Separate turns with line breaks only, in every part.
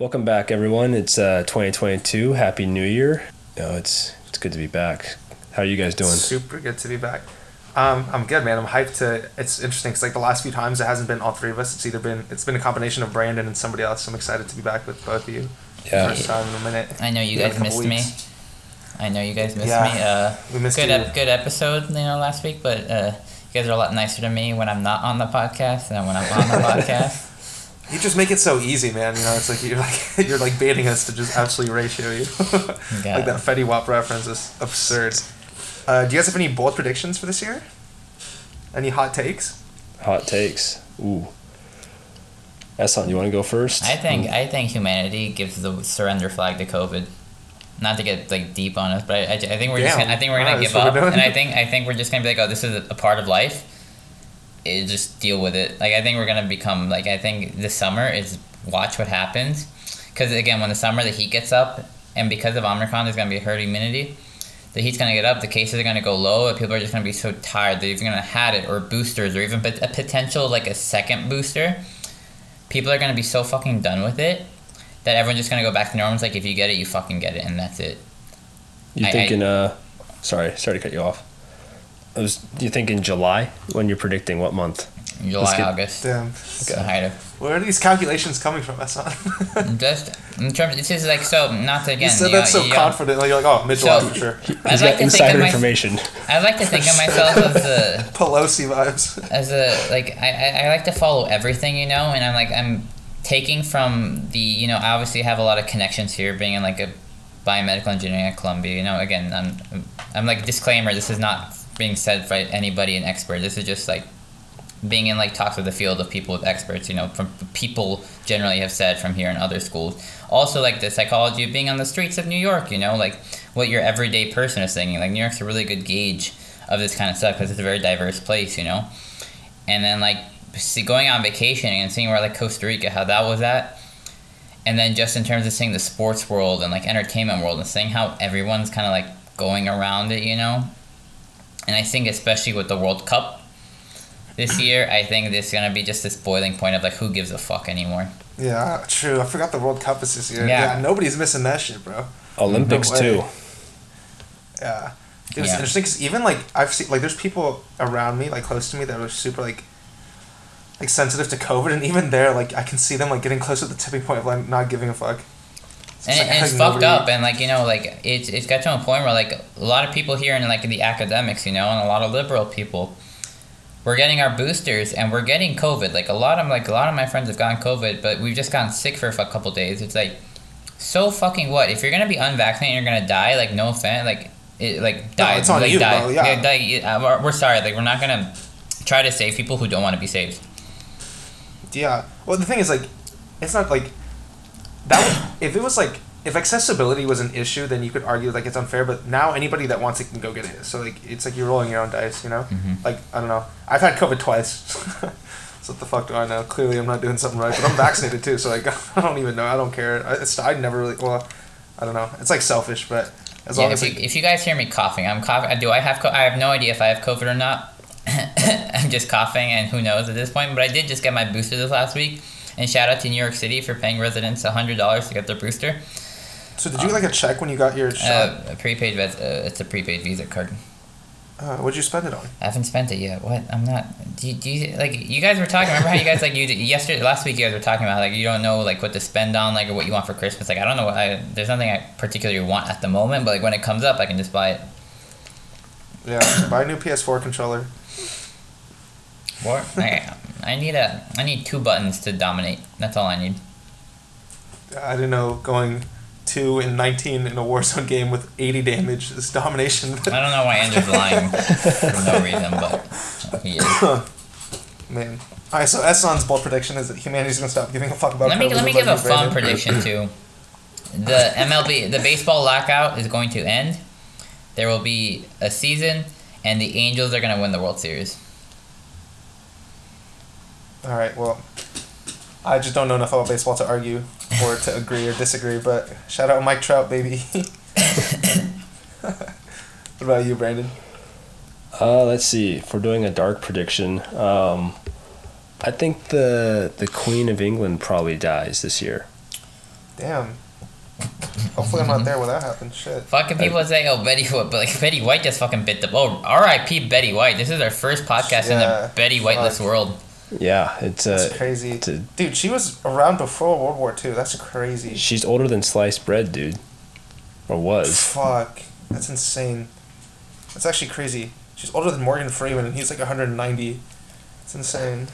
Welcome back, everyone. It's uh, 2022. Happy New Year. You know, it's it's good to be back. How are you guys doing?
Super good to be back. Um, I'm good, man. I'm hyped to. It's interesting because like the last few times it hasn't been all three of us. It's either been it's been a combination of Brandon and somebody else. I'm excited to be back with both of you.
Yeah.
First time in a minute.
I know you guys
couple
missed me. I know you guys missed
Yeah,
me. Uh,
we missed
good
you.
ep- good episode, you know, last week. But uh, you guys are a lot nicer to me when I'm not on the podcast than when I'm on the podcast.
You just make it so easy, man. You know, it's like you're like you're like baiting us to just absolutely ratio you.
Yeah.
like that Fetty Wap reference is absurd. Uh, do you guys have any bold predictions for this year? Any hot takes?
Hot takes. Ooh. Ehsan, you want to go first?
I think I think humanity gives the surrender flag to COVID. Not to get like deep on us, but I, I, I think we're just gonna, I think we're gonna
Alright,
give
that's
up, and I think I think we're just gonna be like, oh, this is a part of life. It, just deal with it. Like I think we're gonna become like I think this summer is watch what happens, because again, when the summer the heat gets up, and because of Omicron, there's gonna be a herd immunity. The heat's gonna get up. The cases are gonna go low. And people are just gonna be so tired. They're even gonna had it or boosters or even a potential like a second booster people are gonna be so fucking done with it that everyone's just gonna go back to normal. It's like if you get it, you fucking get it, and that's it.
You
I-
thinking? Uh, sorry, sorry to cut you off. I was, do you think in July when you're predicting what month?
July,
get-
August.
Damn.
It's the height of
Where are these calculations coming from, Ehsan?
just in terms. This is like so. Not to again.
you said
you
that so
you know,
confidently. You're like, oh, mid July
So-
for sure.
I'd
He's
like
got
think
insider
of my-
information.
I like to think of myself as a
Pelosi vibes.
as a like I, I, I like to follow everything you know and i'm like i'm taking from the you know i obviously have a lot of connections here being in like a biomedical engineering at columbia you know again i'm i'm like disclaimer this is not being said by anybody an expert this is just like being in like talks with the field of people with experts you know from people generally have said from here and other schools. Also like the psychology of being on the streets of new york you know like what your everyday person is thinking. Like new york's a really good gauge of this kind of stuff because it's a very diverse place you know? And then like see, going on vacation and seeing where like Costa Rica how that was at and then just in terms of seeing the sports world and like entertainment world and seeing how everyone's kind of like going around it you know and I think especially with the World Cup this year I think there's gonna be just this boiling point of like who gives a fuck anymore
Yeah, true. I forgot the World Cup is this year.
Yeah.
Yeah, nobody's missing that shit, bro.
Olympics
No
too.
Yeah. It was
Yeah.
interesting because even like I've seen like there's people around me like close to me that are super like like sensitive to COVID and even there like I can see them like getting close to the tipping point of like not giving a fuck.
And,
like,
and it's fucked up and like you know like it's it's got to a point where like a lot of people here in like the academics you know and a lot of liberal people we're getting our boosters and we're getting covid like a lot of like a lot of my friends have gotten covid but we've just gotten sick for a couple days it's like so fucking what if you're gonna be unvaccinated and you're gonna die like no offense like it like die
it's on
like
you,
die,
bro, yeah.
die we're- we're sorry like we're not gonna try to save people who don't want to be saved
Yeah. Well, the thing is, like, it's not like that. If it was like if accessibility was an issue, then you could argue like it's unfair. But now anybody that wants it can go get it. So like it's like you're rolling your own dice, you know.
Mhm.
Like I don't know. I've had COVID twice. so what the fuck do I know? Clearly, I'm not doing something right. But I'm vaccinated too, so like I don't even know. I don't care. I, it's I never really. Well, I don't know. It's like selfish, but as
Yeah,
long
if,
as
you,
like,
if you guys hear me coughing, I'm coughing. Do I have? Co- I have no idea if I have COVID or not. I'm just coughing, and who knows at this point. But I did just get my booster this last week, and shout out to New York City for paying residents hundred dollars to get their booster.
so did you get, like a check when you got your shot?
Uh, a prepaid. Uh, it's a prepaid Visa card.
Uh, what'd you spend it on?
I haven't spent it yet. What? I'm not. Do you, do you like? You guys were talking. Remember how you guys like you did- yesterday, last week? You guys were talking about like you don't know like what to spend on, like or what you want for Christmas. Like I don't know. What I there's nothing I particularly want at the moment, but like when it comes up, I can just buy it.
Yeah, buy a new PS4 controller.
What? I, I need a. I need two buttons to dominate. That's all I need.
I don't know going two and nineteen in a Warzone game with eighty damage is domination.
I don't know why Andrew's lying for no reason, but he is.
Man. Alright, so Ehsan's bold prediction is that humanity's gonna stop giving a fuck about
Let me let me give a fun prediction too. The MLB, the baseball lockout is going to end. There will be a season, and the Angels are going to win the World Series.
Alright, well I just don't know enough about baseball to argue or to agree or disagree, but shout out Mike Trout, baby. what about you, Brandon?
Uh, let's see. If we're doing a dark prediction, um, I think the the Queen of England probably dies this year.
Damn. Hopefully I'm not there when that happens. Shit.
Fucking people say, "Oh, Betty White," but like Betty White just fucking bit the. Oh, R.I.P. Betty White. This is our first podcast in the Betty Whiteless
fuck.
world.
Yeah, it's uh,
crazy.
it's a-
Dude, she was around before World War II. That's crazy.
she's older than sliced bread, dude, or was.
Fuck. That's insane. That's actually crazy. She's older than Morgan Freeman, and he's like 190. It's insane.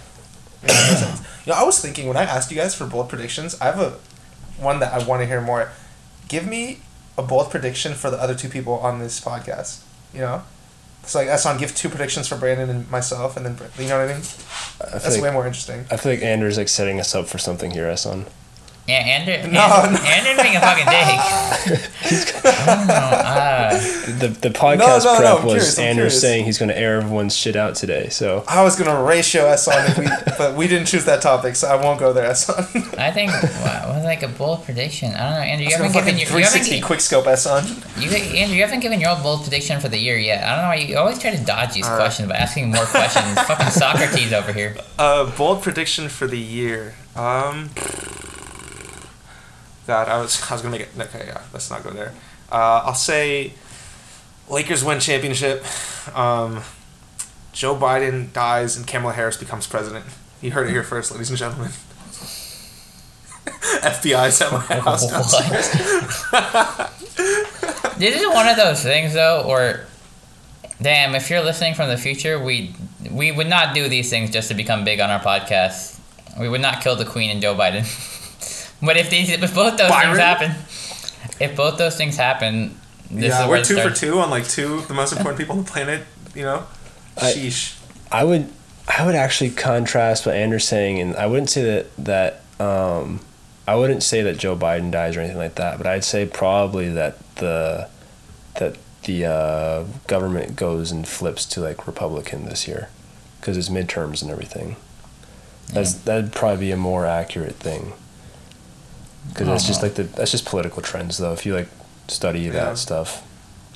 Yeah, it makes you know, I was thinking when I asked you guys for bold predictions, I have a one that I want to hear more. Give me a bold prediction for the other two people on this podcast. You know, so like Ehsan, give two predictions for Brandon and myself, and then you know what I mean.
I
That's
feel
way more interesting.
I feel like Andrew's like setting us up for something here, Ehsan.
Yeah, Andrew.
No,
Andrew,
no.
Andrew's being a fucking dick. I don't know. Uh,
The the podcast
no, no,
prep
I'm
was
curious, I'm
Andrew
curious.
saying he's going to air everyone's shit out today. So
I was gonna ratio Ehsan if we, but we didn't choose that topic, so I won't go there, Ehsan.
I think wow, was like a bold prediction. I don't know, Andrew. You haven't given
fucking
your, you
360 quick scope Ehsan.
you, Andrew, you haven't given your own bold prediction for the year yet. I don't know why you always try to dodge these
Alright.
questions by asking more questions. fucking Socrates over here.
Uh, bold prediction for the year. Um, God, I was I was gonna make it. Okay, yeah, let's not go there. Uh, I'll say Lakers win championship. Um, Joe Biden dies and Kamala Harris becomes president. You heard it here first, ladies and gentlemen. FBI's at my house.
This is one of those things though, or damn, if you're listening from the future, we we would not do these things just to become big on our podcast. We would not kill the Queen and Joe Biden. but if these, if both those
Byron?
things happen, if both those things happen, this
yeah, we're two for two on like two of the most important people on the planet. You know,
I-
sheesh.
I would I would actually contrast what Andrew's saying, and I wouldn't say that that um, I wouldn't say that Joe Biden dies or anything like that, but I'd say probably that the that the uh, government goes and flips to like Republican this year because it's midterms and everything. That's that'd probably be a more accurate thing. Because that's just
Uh-huh.
like the that's just political trends though. If you like study
Yeah.
that stuff.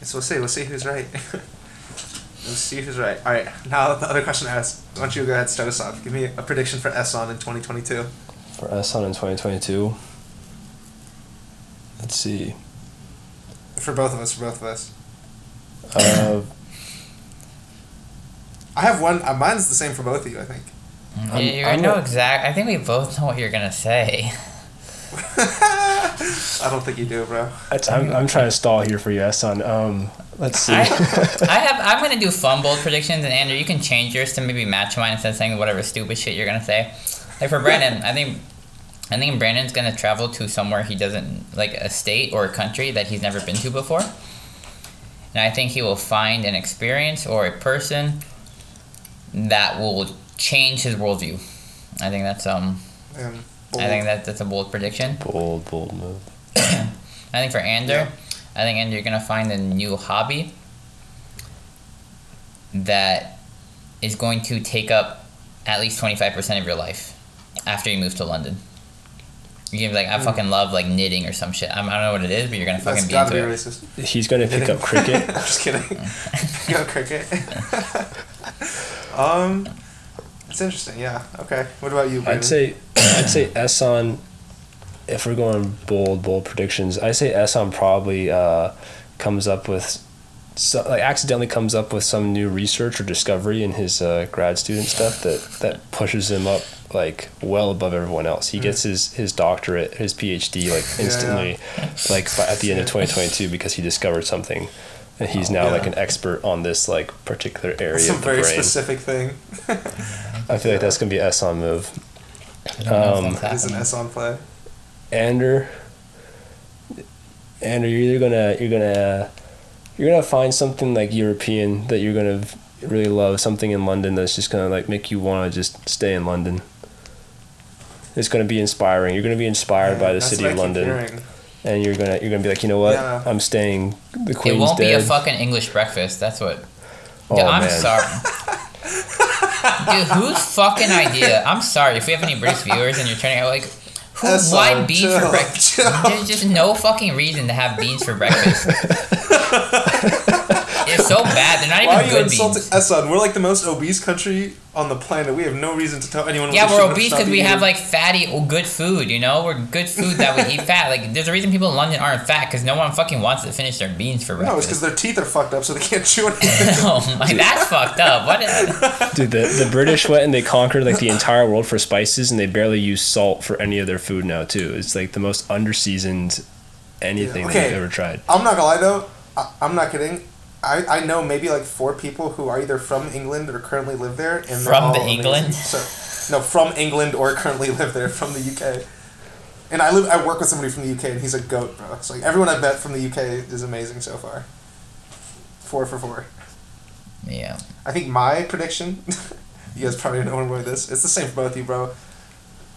So we'll see. We'll see who's right. Let's see who's right. All right. Now the other question I asked. Why don't you go ahead and start us off? Give me a prediction for Ehsan in 2022.
For us on in 2022. Let's see.
For both of us. For both of us.
Uh,
I have one. Uh, mine's the same for both of you. I think.
Yeah,
I'm- I'm
know
not-
exact. I think we both know what you're gonna say.
I don't think you do, bro.
I'm, I'm trying to stall here for you, Ehsan. Um, let's see.
I, I have. I'm gonna do fun bold predictions, and Andrew, you can change yours to maybe match mine instead of saying whatever stupid shit you're gonna say. Like for Brandon, I think, I think Brandon's gonna travel to somewhere he doesn't like a state or a country that he's never been to before, and I think he will find an experience or a person that will change his worldview. I think that's um.
Um,
I think that that's a bold prediction.
bold, bold move.
I think for Andrew,
Yeah.
I think Andrew, you're gonna find a new hobby that is going to take up at least twenty five percent of your life after you move to London. You're gonna be like, I fucking love like knitting or some shit. I, I don't know what it is, but you're gonna
that's
fucking be
gotta
into
be
it.
racist.
He's going to pick up cricket.
I'm just kidding. Go cricket. um, it's interesting. Yeah. Okay. What about you, Brandon?
I'd say, I'd say Ehsan. If we're going bold, bold predictions, I say Ehsan probably uh, comes up with, so, like accidentally comes up with some new research or discovery in his uh, grad student stuff that that pushes him up like well above everyone else. He gets his his doctorate, his PhD like
Yeah,
instantly, like by, at the end of 2022 because he discovered something. And he's now
Yeah.
like an expert on this like particular area
Some
of the
very
brain.
specific thing.
I feel like that's gonna be Ehsan move.
I don't know if
Um,
that's
an. Ehsan play.
Ander, Ander, you're either gonna you're gonna you're gonna find something like European that you're gonna really love, something in London that's just gonna like make you want to just stay in London. It's gonna be inspiring. You're gonna be inspired by the city of London,
hearing.
and you're gonna you're gonna be like, you know what?
Yeah.
I'm staying. The Queen's It
won't be a fucking English breakfast. That's what.
Oh,
Dude, I'm
man.
sorry. Dude, whose fucking idea? I'm sorry if we have any British viewers and you're turning out like, who, why beans
Chill,
for breakfast? There's just no fucking reason to have beans for breakfast. if so bad. They're not even
Why are you
good
insulting
beans.
Ehsan? We're like the most obese country on the planet. We have no reason to tell anyone.
Yeah, we're
should
obese because
be
we have like fatty, oh, good food. You know, we're good food that we eat fat. Like, there's a reason people in London aren't fat because no one fucking wants to finish their beans for breakfast.
No, it's because their teeth are fucked up, so they can't chew anything.
oh my, that's fucked up. What? Is,
Dude, the, the British went and they conquered like the entire world for spices, and they barely use salt for any of their food now too. It's like the most underseasoned anything
Yeah, okay.
they've ever tried.
I'm not gonna lie though. I'm not kidding. I, I know maybe like four people who are either from England or currently live there. And
From the
amazing.
England?
So, no, from England or currently live there from the UK. And I live. I work with somebody from the UK, and he's a goat, bro. So like everyone I've met from the UK is amazing so far. Four for four.
yeah.
I think my prediction. you guys probably know where I'm going with this. It's the same for both of you, bro.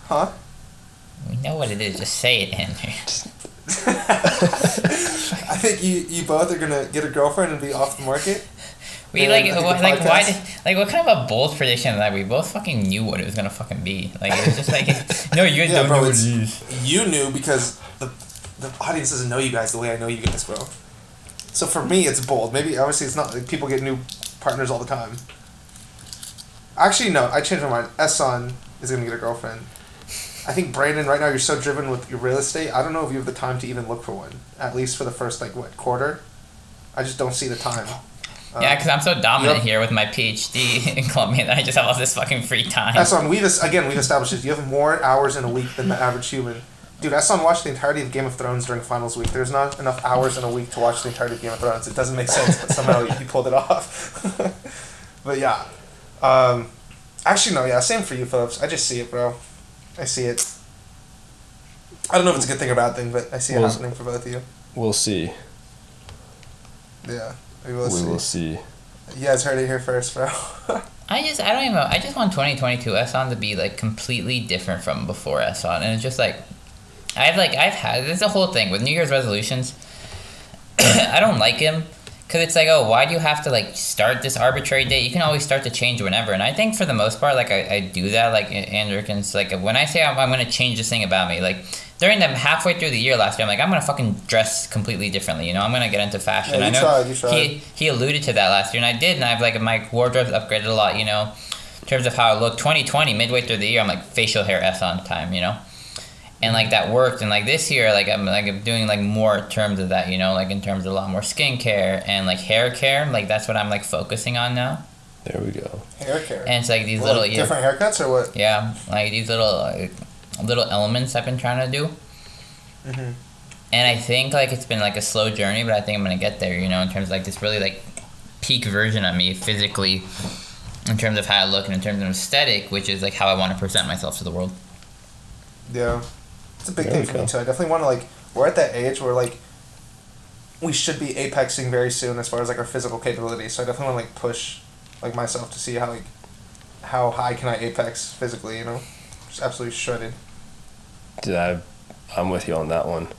Huh?
We know what it is. Just say it, Andrew.
I think you you both are gonna get a girlfriend and be off the market.
We like what, like why did, like what kind of a bold prediction is that we both fucking knew what it was gonna fucking be. Like it was just like no, you guys
Yeah,
don't
bro,
know what
you knew because the the audience doesn't know you guys the way I know you guys, bro. So for me, it's bold. Maybe obviously it's not like people get new partners all the time. Actually, no, I changed my mind. Ehsan is gonna get a girlfriend. I think Brandon, right now you're so driven with your real estate. I don't know if you have the time to even look for one. At least for the first like what quarter. I just don't see the time. Uh,
Yeah, because I'm so dominant
Yep.
here with my PhD in Columbia that I just have all this fucking free time.
Ehsan, we've es- again we've established this. You have more hours in a week than the average human. Dude, Ehsan watched the entirety of Game of Thrones during finals week. There's not enough hours in a week to watch the entirety of Game of Thrones. It doesn't make sense, but somehow he pulled it off. but yeah, um, actually no, yeah, same for you, Phillips. I just see it, bro. I see it. I don't know if it's a good thing or bad thing, but I see it happening for both of you.
We'll see.
Yeah, we will
we
see.
will see.
You guys heard it here first, bro.
I just I don't even I just want 2022 Ehsan to be like completely different from before Ehsan and it's just like I've like I've had this is a whole thing with New Year's resolutions. I don't like him because it's like oh why do you have to like start this arbitrary date? You can always start to change whenever and I think for the most part like I, I do that like Andrew can like when I say I'm, I'm gonna change this thing about me like during the halfway through the year last year I'm like I'm gonna fucking dress completely differently you know I'm gonna get into fashion
Yeah,
I know
tried, you tried.
he he alluded to that last year, and I did, and I've like my wardrobe's upgraded a lot, you know, in terms of how I look. Twenty twenty, midway through the year, I'm like facial hair Ehsan time, you know, and like that worked. And like this year, like I'm like I'm doing like more terms of that, you know, like in terms of a lot more skincare and like hair care. Like that's what I'm like focusing on now.
There we go.
Hair care.
And it's like these
Well,
little yeah,
different haircuts or what?
yeah, like these little like, little elements I've been trying to do.
Mm-hmm.
And I think like it's been like a slow journey, but I think I'm gonna get there. You know, in terms of like this really like peak version of me physically, in terms of how I look and in terms of aesthetic, which is like how I want to present myself to the world.
Yeah, it's a big
There
thing for me too. I definitely want to like. We're at that age where like. We should be apexing very soon as far as like our physical capabilities. So I definitely want to like push, like myself to see how like, how high can I apex physically? You know, just absolutely shredded.
Dude, I, I'm with you on that one.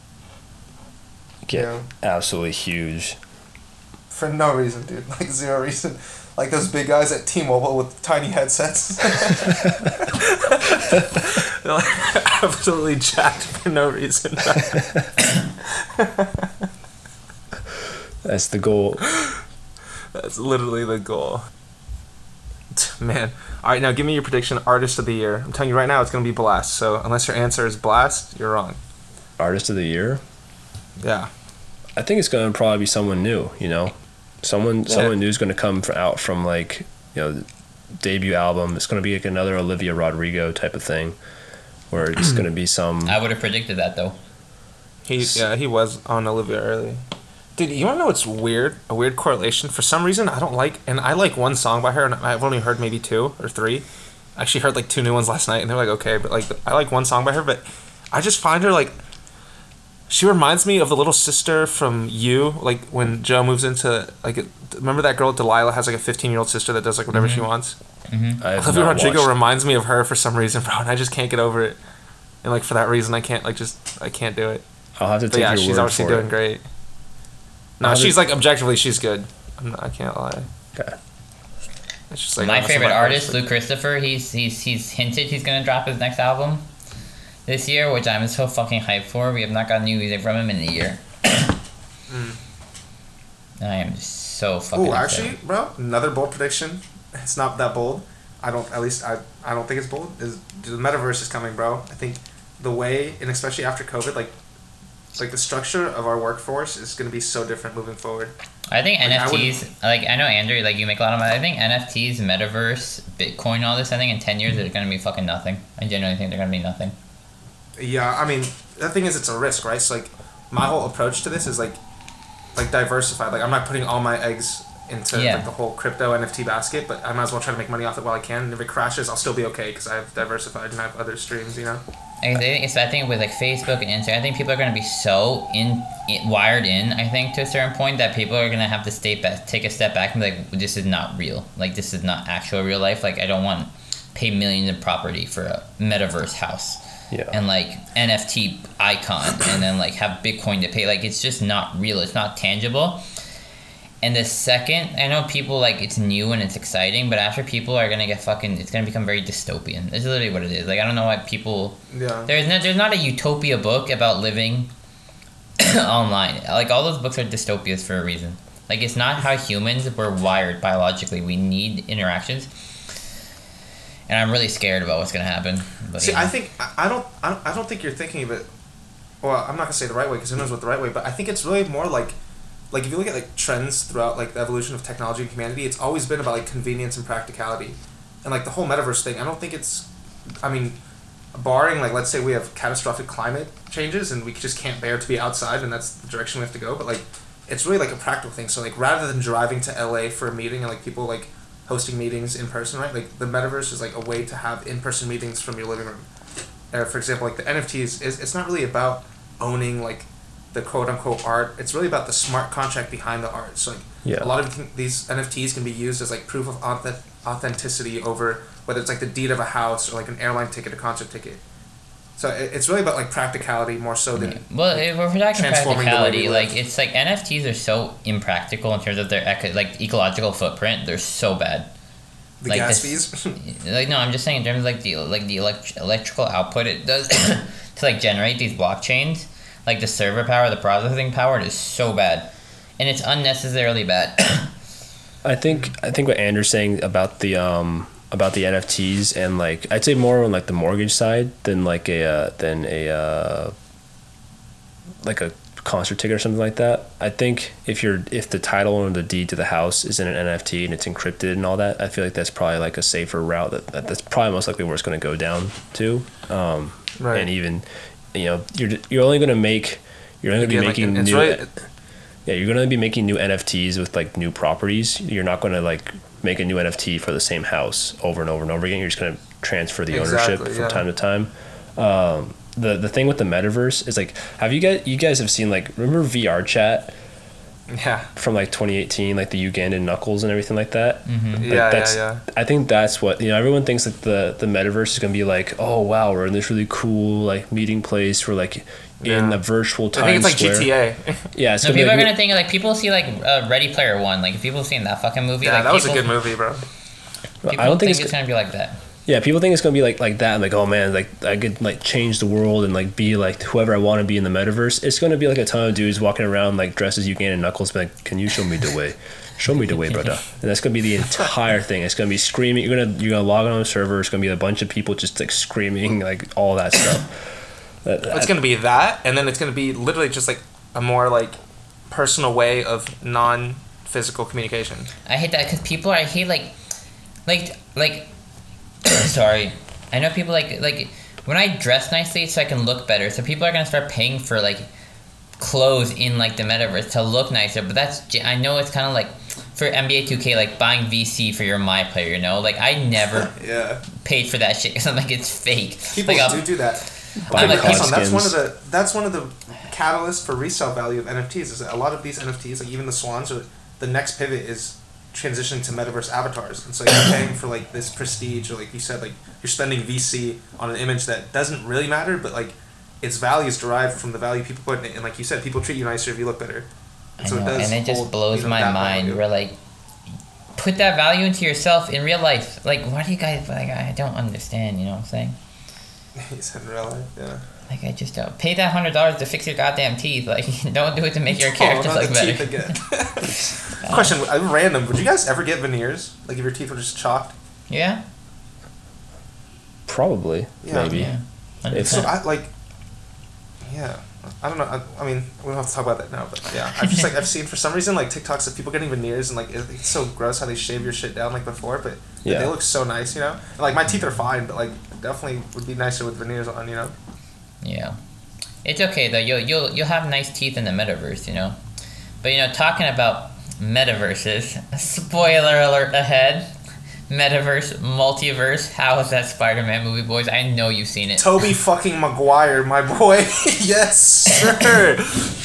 Get
Yeah.
absolutely huge.
For no reason, dude. Like zero reason. Like those big guys at T-Mobile with tiny headsets. They're like absolutely jacked for no reason.
That's the goal.
That's literally the goal. Man. All right, now give me your prediction. Artist of the year. I'm telling you right now, it's gonna be Blast. So unless your answer is Blast, you're wrong.
Artist of the year.
Yeah.
I think it's going to probably be someone new. You know, someone
Yeah.
someone new is going to come out from like you know debut album. It's going to be like another Olivia Rodrigo type of thing, where it's going to be some.
I would have predicted that though.
He yeah he was on Olivia early. Dude, you wanna know what's weird? A weird correlation. For some reason, I don't like, and I like one song by her, and I've only heard maybe two or three. I actually heard like two new ones last night, and they're like okay, but like I like one song by her, but I just find her like. She reminds me of the little sister from You, like when Joe moves into like. Remember that girl Delilah has like a fifteen year old sister that does like whatever she mm-hmm. wants. Mm-hmm.
I have
Olivia Rodrigo
watched-
reminds me of her for some reason, bro, and I just can't get over it. And like for that reason, I can't like just I can't do it.
I'll have to
But
take
yeah,
your
she's
word
obviously
for
doing
it.
great. No,
I'll
she's
just-
like objectively, she's good. I'm not, I can't lie.
Okay.
It's just like
my favorite artist,
like-
Lou Christopher, he's he's he's hinted he's gonna drop his next album this year, which I'm so fucking hyped for. We have not gotten new music from him in a year.
Mm.
I am so fucking.
Oh, actually, bro, another bold prediction. It's not that bold. I don't. At least I. I don't think it's bold. Is the metaverse is coming, bro? I think the way, and especially after COVID, like, like the structure of our workforce is gonna be so different moving forward.
I think
Like, I
NFTs, like I know Andrew, like you make a lot of money. I think NFTs, metaverse, Bitcoin, all this. I think in ten years they're gonna be fucking nothing. I genuinely think they're gonna be nothing.
Yeah, I mean, the thing is, it's a risk, right? So like, my whole approach to this is like, like diversified. Like I'm not putting all my eggs into
Yeah.
like the whole crypto NFT basket, but I might as well try to make money off it while I can. And if it crashes, I'll still be okay because I've diversified and I have other streams. You know.
I think it's. I think with like Facebook and Instagram, I think people are gonna be so in, in wired in. I think to a certain point that people are gonna have to stay back, take a step back, and be like, this is not real. Like this is not actual real life. Like I don't want pay millions in property for a metaverse house.
Yeah.
and like NFT icon and then like have Bitcoin to pay. Like it's just not real. It's not tangible. And the second, I know people like it's new and it's exciting, but after people are gonna get fucking, it's gonna become very dystopian. That's literally what it is. Like I don't know why people.
Yeah.
There's no, there's not a utopia book about living online. Like all those books are dystopias for a reason. Like it's not how humans were wired biologically. We need interactions. And I'm really scared about what's gonna happen. But,
See,
know.
I think I I don't, I don't, I don't think you're thinking of it. Well, I'm not gonna say the right way because who knows what the right way. But I think it's really more like, like if you look at like trends throughout like the evolution of technology and humanity, it's always been about like convenience and practicality, and like the whole metaverse thing. I don't think it's, I mean, barring like let's say we have catastrophic climate changes and we just can't bear to be outside and that's the direction we have to go. But like, it's really like a practical thing. So like rather than driving to LA for a meeting and like people like hosting meetings in person, right? Like the metaverse is like a way to have in person meetings from your living room. Uh, for example, like the NFTs is it's not really about owning like the quote unquote art. It's really about the smart contract behind the art. So like
Yeah.
a lot of these NFTs can be used as like proof of auth- authenticity over whether it's like the deed of a house or like an airline ticket, a concert ticket. So it's really about like practicality more so than
Well, if we're talking
transforming the way we
practicality,
live.
like it's like NFTs are so impractical in terms of their eco- like ecological footprint. They're so bad.
the
like
gas
this-
fees.
Like no, I'm just saying in terms of like the like the elect- electrical output it does to like generate these blockchains, like the server power, the processing power is so bad, and it's unnecessarily bad.
I think I think what Andrew's saying about the um about the NFTs and like I'd say more on like the mortgage side than like a uh, than a uh, like a concert ticket or something like that. I think if you're if the title or the deed to the house is in an NFT and it's encrypted and all that, I feel like that's probably like a safer route. That, that that's probably most likely where it's going to go down to. Um,
Right.
And even you know you're you're only going to make you're only going to be
like,
making
it's
new. Yeah, you're gonna be making new NFTs with like new properties. You're not gonna like make a new NFT for the same house over and over and over again. You're just gonna transfer the ownership from
yeah.
time to time. Um, the the thing with the metaverse is like, have you guys you guys have seen like remember VR chat
yeah.
from like 2018, like the Ugandan knuckles and everything like that.
mm-hmm.
Like,
Yeah, yeah,
that's,
yeah.
I think that's what you know. Everyone thinks that the the metaverse is gonna be like, oh wow, we're in this really cool like meeting place. We're like in
the
a virtual
I think it's like
Square.
GTA.
Yeah, it's
No,
gonna be
people are gonna think like people see like uh, Ready Player One. Like if people have seen that fucking movie,
yeah,
like
that was a good movie, bro.
People
I don't think
think
it's
it's gonna be like that.
Yeah, people think it's gonna be like like that, and like oh man, like I could like change the world and like be like whoever I want to be in the metaverse. It's gonna be like a ton of dudes walking around like dressed as Ugandan Knuckles, be like, "Can you show me the way? Show me the way, brother." And that's gonna be the entire thing. It's gonna be screaming. You're gonna you're gonna log on a server. It's gonna be a bunch of people just like screaming like all that stuff. That-
It's gonna be that, and then it's gonna be literally just like a more like personal way of non-physical communication.
I hate that because people are. I hate like, like like. sorry, I know people like like when I dress nicely so I can look better. So people are gonna start paying for like clothes in like the metaverse to look nicer. But that's j- I know it's kind of like for NBA 2K like buying VC for your my player. You know, like I never
Yeah,
paid for that shit because I'm like it's fake.
people
like, I'll-
do do that.
Buying
like, people-
that's one of the that's one of the catalysts for resale value of NFTs. Is that a lot of these NFTs, like even the swans, or the next pivot is transition to metaverse avatars, and so you're paying for like this prestige, or like you said, like you're spending VC on an image that doesn't really matter, but like its value is derived from the value people put in it, and like you said, people treat you nicer if you look better.
I know, and it just blows my mind.
value.
We're like, put that value into yourself in real life. Like, why do you guys like? I don't understand. You know what I'm saying?
He said in real life, yeah.
Like I just don't pay that hundred dollars to fix your goddamn teeth. Like don't do it to make your
Oh,
character look better.
teeth again. Question: uh, Random. Would you guys ever get veneers? Like if your teeth were just chalked?
Yeah.
Probably,
Yeah.
maybe.
Yeah.
So I like. Yeah, I don't know. I, I mean, we don't have to talk about that now, but yeah, I've just like I've seen for some reason like TikToks of people getting veneers and like it's so gross how they shave your shit down like before, but
Yeah.
they look so nice, you know. And, like my teeth are fine, but like definitely would be nicer with veneers on, you know.
Yeah. It's okay though. You'll you'll you'll have nice teeth in the metaverse, you know. But you know, talking about metaverses, spoiler alert ahead. Metaverse, multiverse. How is that Spider-Man movie, boys? I know you've seen it.
Tobey fucking Maguire, my boy. yes, sir,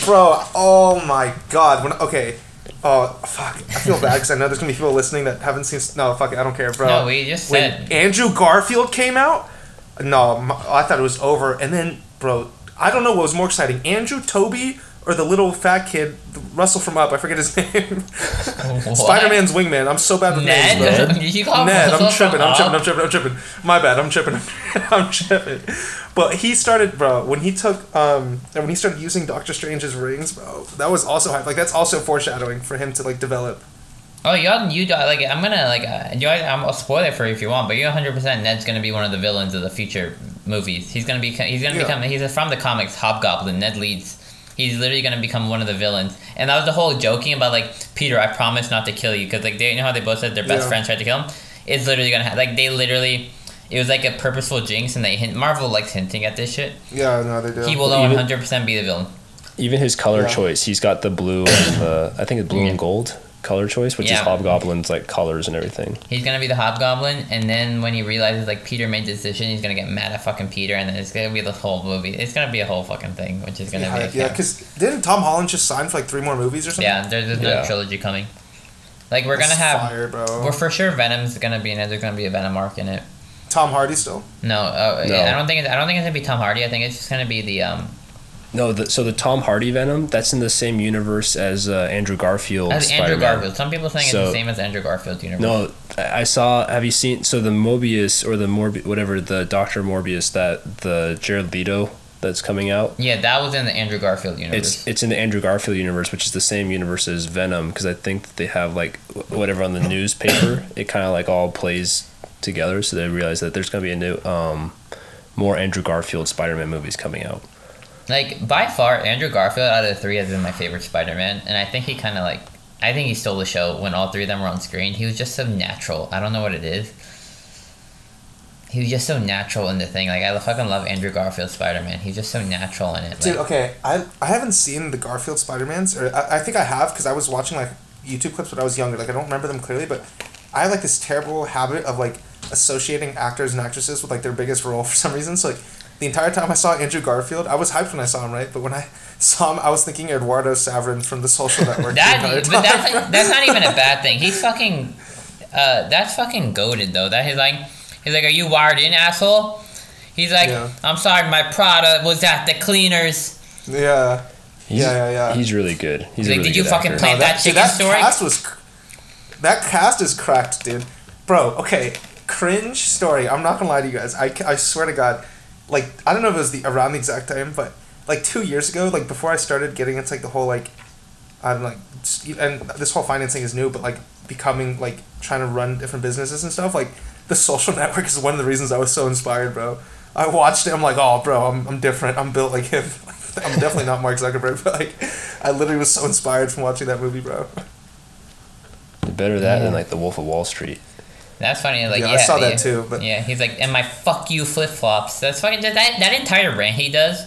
bro. Oh my god. When okay. Oh fuck! I feel bad because I know there's gonna be people listening that haven't seen. No, fuck it. I don't care, bro.
No, we just
when
said
Andrew Garfield came out, no, I thought it was over. And then, bro, I don't know what was more exciting: Andrew, Tobey, or the little fat kid, Russell from Up. I forget his name. Spider Man's wingman. I'm so bad with names, bro.
Ned. you call him
Ned, I'm tripping, I'm tripping, I'm tripping, I'm tripping. My bad, I'm tripping, I'm tripping. But he started, bro, when he took, um, and when he started using Doctor Strange's rings, bro, that was also hype. Like, that's also foreshadowing for him to, like, develop.
Oh, y'all, you do- like. I'm gonna like. Uh, you, I'm, I'll spoil it for you if you want, but you're 100 percent Ned's gonna be one of the villains of the future movies. He's gonna be. He's gonna
Yeah.
become. He's from the comics. Hobgoblin. Ned Leeds. He's literally gonna become one of the villains, and that was the whole joking about like Peter. I promise not to kill you, because like they you know how they both said their best
Yeah.
friend tried to kill him. It's literally gonna have like they literally. It was like a purposeful jinx, and they hint. Marvel likes hinting at this shit.
Yeah, no, they do.
He will
Even-
100 percent be the villain.
Even his color
Yeah.
choice, he's got the blue and the I think it's blue
Yeah.
and gold color choice, which is Hobgoblin's like colors and everything.
He's gonna be the hobgoblin, and then when he realizes like Peter made the decision, he's gonna get mad at fucking Peter, and then it's gonna be the whole movie. It's gonna be a whole fucking thing, which is gonna
yeah,
be
yeah, because didn't Tom Holland just sign for, like, three more movies or something?
yeah. There's there's another
Yeah.
trilogy coming. Like we're
That's
gonna have,
Fire, bro.
we're for sure Venom's gonna be in it. There's gonna be a Venom arc in it.
Tom Hardy still?
No, uh,
No.
I don't think it's, I don't think it's gonna be Tom Hardy. I think it's just gonna be the um
No, the, so the Tom Hardy Venom, that's in the same universe as uh, Andrew Garfield.
as Andrew
Spider-Man.
Garfield. Some people think it's the same as Andrew Garfield's universe.
No, I I saw. Have you seen? So the Mobius or the Morbi, whatever the Doctor Morbius that the Jared Leto that's coming out.
Yeah, that was in the Andrew Garfield universe.
It's it's in the Andrew Garfield universe, which is the same universe as Venom, because I think that they have like whatever on the newspaper. it kind of like all plays together, so they realize that there's gonna be a new um, more Andrew Garfield Spider-Man movies coming out.
Like by far, Andrew Garfield out of the three has been my favorite Spider-Man, and I think he kind of like, I think he stole the show when all three of them were on screen. He was just so natural. I don't know what it is. He was just so natural in the thing. Like I fucking love Andrew Garfield Spider-Man. He's just so natural in it.
Dude,
Like,
okay, I I haven't seen the Garfield Spider Mans, or I, I think I have because I was watching like YouTube clips when I was younger. Like I don't remember them clearly, but I have like this terrible habit of like associating actors and actresses with like their biggest role for some reason. So like the entire time I saw Andrew Garfield, I was hyped when I saw him, right? But when I saw him, I was thinking Eduardo Saverin from The Social Network.
that,
entire
but that's like, that's not even a bad thing. He's fucking, uh, that's fucking goaded though. That he's like, he's like, are you wired in, asshole? He's like,
Yeah.
I'm sorry, my Prada was at the cleaners.
yeah.
He's,
Yeah, yeah, yeah.
He's really good. He's a
Like,
really
did you
good
fucking
actor.
play- Plant that
dude,
chicken story?
cast was, that cast is cracked, dude. Bro, okay, cringe story. I'm not gonna lie to you guys. I, I swear to God, like I don't know if it was the around the exact time, but like two years ago, like before I started getting into like the whole like, I'm like, just- and this whole financing is new, but like becoming like trying to run different businesses and stuff. Like the social network is one of the reasons I was so inspired, bro. I watched it. I'm like, oh, bro, I'm, I'm different. I'm built like him. I'm definitely not Mark Zuckerberg, but like, I literally was so inspired from watching that movie, bro.
Better that
Yeah.
than like the Wolf of Wall Street.
That's funny. Like,
Yeah,
yeah,
I saw that
yeah.
too, but-
yeah, he's like, and my fuck you flip flops. That's fucking that that entire rant he does.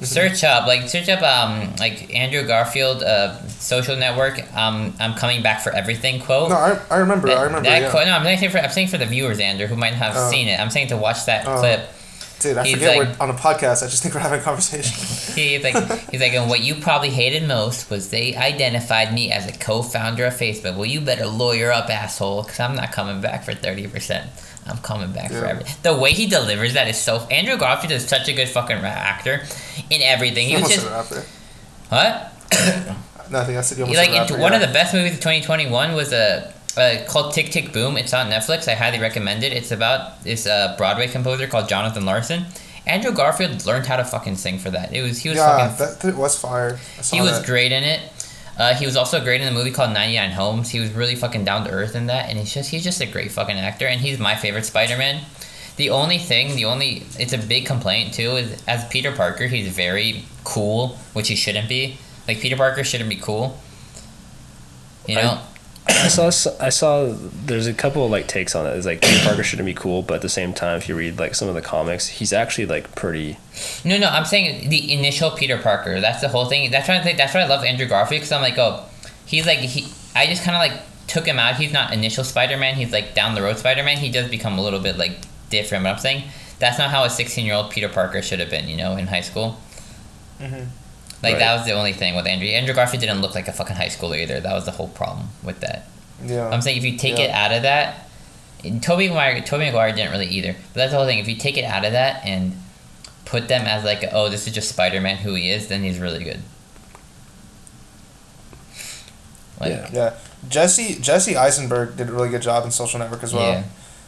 Search up like search up um like Andrew Garfield uh social network um I'm coming back for everything quote.
No, I, I remember. I remember.
that
yeah.
quote. No, I'm saying for I'm saying for the viewers, Andrew, who might have
Oh.
seen it. I'm saying to watch that
Oh.
clip.
Dude, I
he's
forget
like-
we're on a podcast. I just think we're having a conversation.
He's like, he's like, and what you probably hated most was they identified me as a co-founder of Facebook. Well, you better lawyer up, asshole, because I'm not coming back for thirty percent. I'm coming back for everything. The way he delivers that is so. Andrew Garfield is such a good fucking actor in everything. He
You
was
almost
just
said rapper.
what?
Nothing. I said you
He,
almost
like it's
rapper.
one
yeah.
of the best movies of 2021 was a. Uh, called Tick Tick Boom. It's on Netflix. I highly recommend it. It's about this uh, Broadway composer called Jonathan Larson, Andrew Garfield learned how to fucking sing for that. It was he was
yeah,
fucking
that, that was fire.
He was
that.
great in it. Uh, he was also great in the movie called 99 Homes. He was really fucking down to earth in that, and he's just he's just a great fucking actor, and he's my favorite Spider-Man. The only thing, the only it's a big complaint too is as Peter Parker, he's very cool, which he shouldn't be. Like Peter Parker shouldn't be cool. You know,
I saw s- I saw there's a couple of like takes on it. It's like Peter Parker shouldn't be cool, but at the same time, if you read like some of the comics, he's actually like pretty.
No, no, I'm saying the initial Peter Parker. That's the whole thing. That's why I think that's why I love Andrew Garfield because I'm like, oh, he's like he. I just kind of like took him out. He's not initial Spider Man. He's like down the road Spider Man. He does become a little bit like different. But I'm saying that's not how a 16 year old Peter Parker should have been. You know, in high school.
Mhm.
Like
Right.
that was the only thing with Andrew. Andrew Garfield didn't look like a fucking high schooler either. That was the whole problem with that.
Yeah.
I'm saying if you take
Yeah.
it out of that, Tobey Maguire, Tobey Maguire didn't really either. But that's the whole thing. If you take it out of that and put them as like, oh, this is just Spider Man who he is, then he's really good. Like,
Yeah.
Yeah, Jesse Jesse Eisenberg did a really good job in Social Network as well.
Yeah.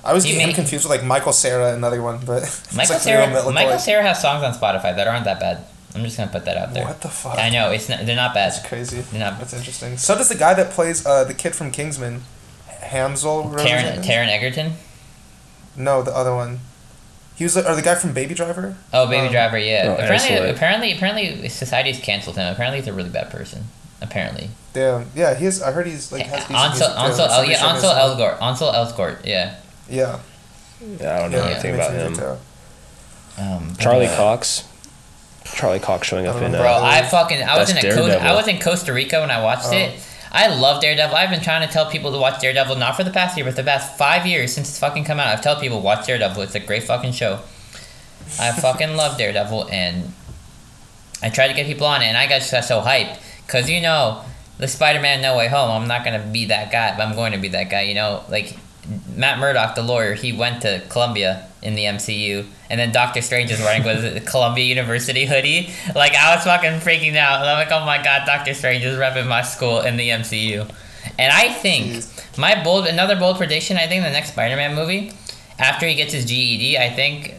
I was
He
getting
made-
confused with like Michael Cera, another one, but
Michael
like Cera,
Michael Cera has songs on Spotify that aren't that bad. I'm just gonna put that out there.
What the fuck?
I know it's not, they're not bad.
That's crazy.
They're not.
That's interesting. So does the guy that plays uh, the kid from Kingsman, Ansel. whatever
Taron? Taron Egerton.
No, the other one. He was, the- or the guy from Baby Driver.
Oh, Baby
Um,
Driver. Yeah.
oh,
apparently,
Isolate.
apparently, apparently, society's canceled him. Apparently, he's a really bad person. Apparently.
Damn. Yeah, he's. I heard he's like has decent
Ansel. Ansel, oh yeah, Ansel. Elgort, Ansel Elgort, yeah.
Yeah.
Yeah, I don't know
Yeah,
anything
he
about him.
music.
Um,
Charlie
uh,
Cox. Charlie Cox showing up
I don't
in.
know.
Uh,
Bro, I fucking I was in a Co- I was in Costa Rica when I watched
Oh.
it. I love Daredevil. I've been trying to tell people to watch Daredevil not for the past year, but the past five years since it's fucking come out. I've told people watch Daredevil. It's a great fucking show. I fucking love Daredevil, and I tried to get people on it, and I got so hyped because you know the Spider-Man No Way Home. I'm not gonna be that guy, but I'm going to be that guy. You know, like Matt Murdock, the lawyer, he went to Columbia in the MCU, and then Doctor Strange is wearing was it Columbia University hoodie. Like I was fucking freaking out. I'm like, oh my god, Doctor Strange is repping my school in the MCU, and I think
Jeez.
my bold another bold prediction. I think the next Spider-Man movie, after he gets his GED, I think.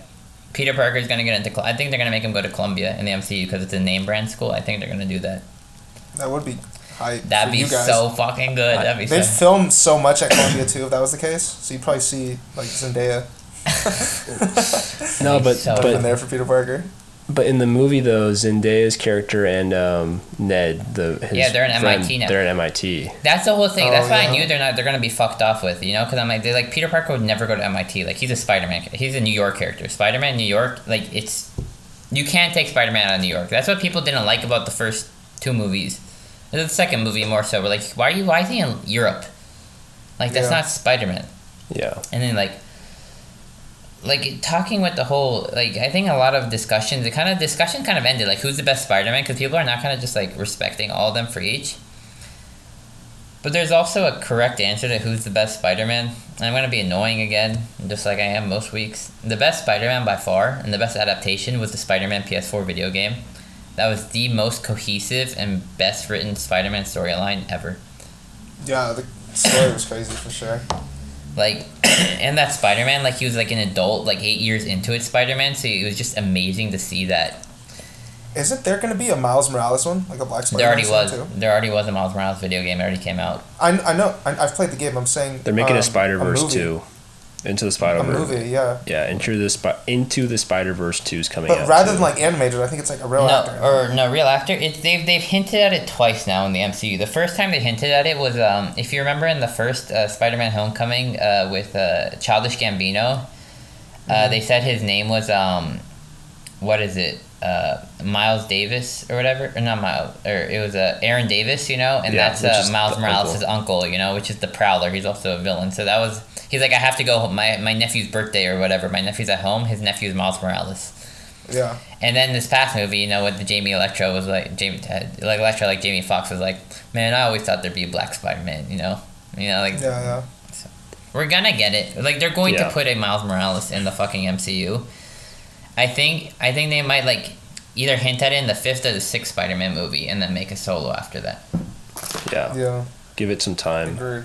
Peter Parker is gonna get into. I think they're gonna make him go to Columbia in the MCU because it's a name brand school. I think they're gonna do that.
That would be hype.
That'd be
guys.
so fucking good. That'd be
They'd
so.
film so much at Columbia too if that was the case. So you'd probably see like Zendaya
no, but
So-
in
but
there for Peter Parker.
but in the movie though, Zendaya's character and um, Ned, the his
Yeah, they're in
friend,
MIT now.
They're in MIT.
That's the whole thing.
Oh,
That's why
yeah.
I knew they're not. They're gonna be fucked off with, you know, because I'm like, they like Peter Parker would never go to MIT. Like he's a Spider Man. He's a New York character. Spider Man, New York. Like it's, you can't take Spider Man out of New York. That's what people didn't like about the first two movies. The second movie more so. We're like, why are you? Why is he in Europe? Like that's
Yeah.
not Spider Man.
Yeah.
and then like like talking with the whole like i think a lot of discussions the kind of discussion kind of ended like who's the best spider-man because people are not kind of just like respecting all of them for each but there's also a correct answer to who's the best spider-man i'm going to be annoying again just like i am most weeks the best spider-man by far and the best adaptation was the spider-man ps4 video game that was the most cohesive and best written spider-man storyline ever
Yeah, the story was crazy for sure.
like and that spider-man like he was like an adult like eight years into it spider-man so it was just amazing to see that
Isn't there gonna be a Miles Morales one, like a Black Spider?
there already was
Too?
there already was a miles morales video game it already came out
I, I know. I, I've played the game. I'm saying
They're making
um,
a Spider Verse
movie.
Two, Into the Spider Verse.
movie, yeah.
Yeah, into the Spi- Into the Spider Verse two is coming
But
out.
rather
too.
than like animated, I think it's like a real
no
actor.
or no real actor it's they've, they've hinted at it twice now in the mcu the first time they hinted at it was um, if you remember in the first uh, spider-man homecoming uh, with uh, childish gambino uh, they said his name was um, what is it uh, Miles Davis or whatever or not Miles or it was uh, Aaron Davis you know and
Yeah,
that's uh, Miles
the
Morales' uncle. you know which is the Prowler he's also a villain so that was he's like I have to go home. my my nephew's birthday or whatever my nephew's at home his nephew's Miles Morales
yeah.
and then this past movie, you know, with the Jamie Electro was like Jamie, like Electro, like Jamie Foxx was like, man, I always thought there'd be a Black Spider Man, you know, you know, like
Yeah, yeah.
So we're gonna get it. Like they're going
Yeah.
to put a Miles Morales in the fucking MCU. I think I think they might like either hint at it in the fifth or the sixth Spider Man movie, and then make a solo after that.
yeah.
Yeah.
give it some time.
Agreed.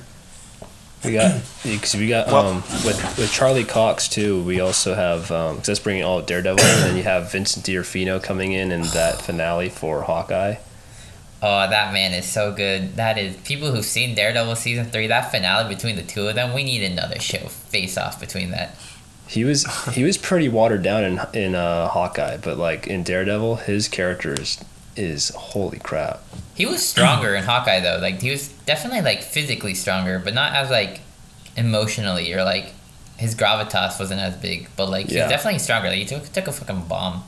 We got because we got
Well-
um with with Charlie Cox too. We also have um 'cause that's bringing all Daredevil, and then you have Vincent D'Onofrio coming in in that finale for Hawkeye.
Oh, that man is so good. That is people who've seen Daredevil season three. That finale between the two of them, we need another show face off between that.
He was he was pretty watered down in in uh, Hawkeye, but like in Daredevil, his character is is holy crap.
He was stronger in Hawkeye though. Like he was definitely like physically stronger, but not as like emotionally or like his gravitas wasn't as big. But like
Yeah.
he's definitely stronger. Like he took took a fucking bomb.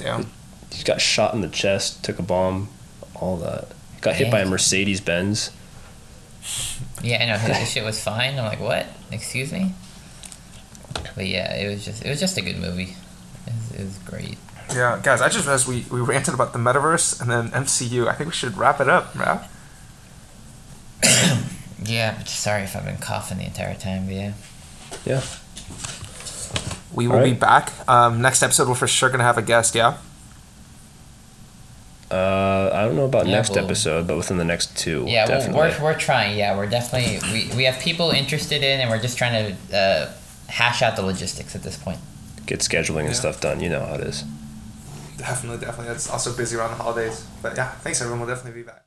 Yeah.
He got shot in the chest, took a bomb, all that. Got hit by a Mercedes Benz.
Yeah, I know his, his shit was fine. I'm like, what? Excuse me. But yeah, it was just it was just a good movie. It was, it was great.
Yeah, guys, I just realized we, we ranted about the metaverse and then MCU. I think we should wrap it up, man.
Yeah, sorry if I've been coughing the entire time. But yeah.
Yeah.
We will be back. Um, next episode, we're for sure going to have a guest, yeah?
Uh, I don't know about
Yeah,
next
we'll-
episode, but within the next two,
Yeah, well,
definitely.
we're, we're trying. Yeah, we're definitely we, we have people interested in, and we're just trying to uh, hash out the logistics at this point.
Get scheduling and
Yeah.
stuff done. You know how it is.
Definitely, definitely. It's also busy around the holidays. But yeah, thanks everyone. We'll definitely be back.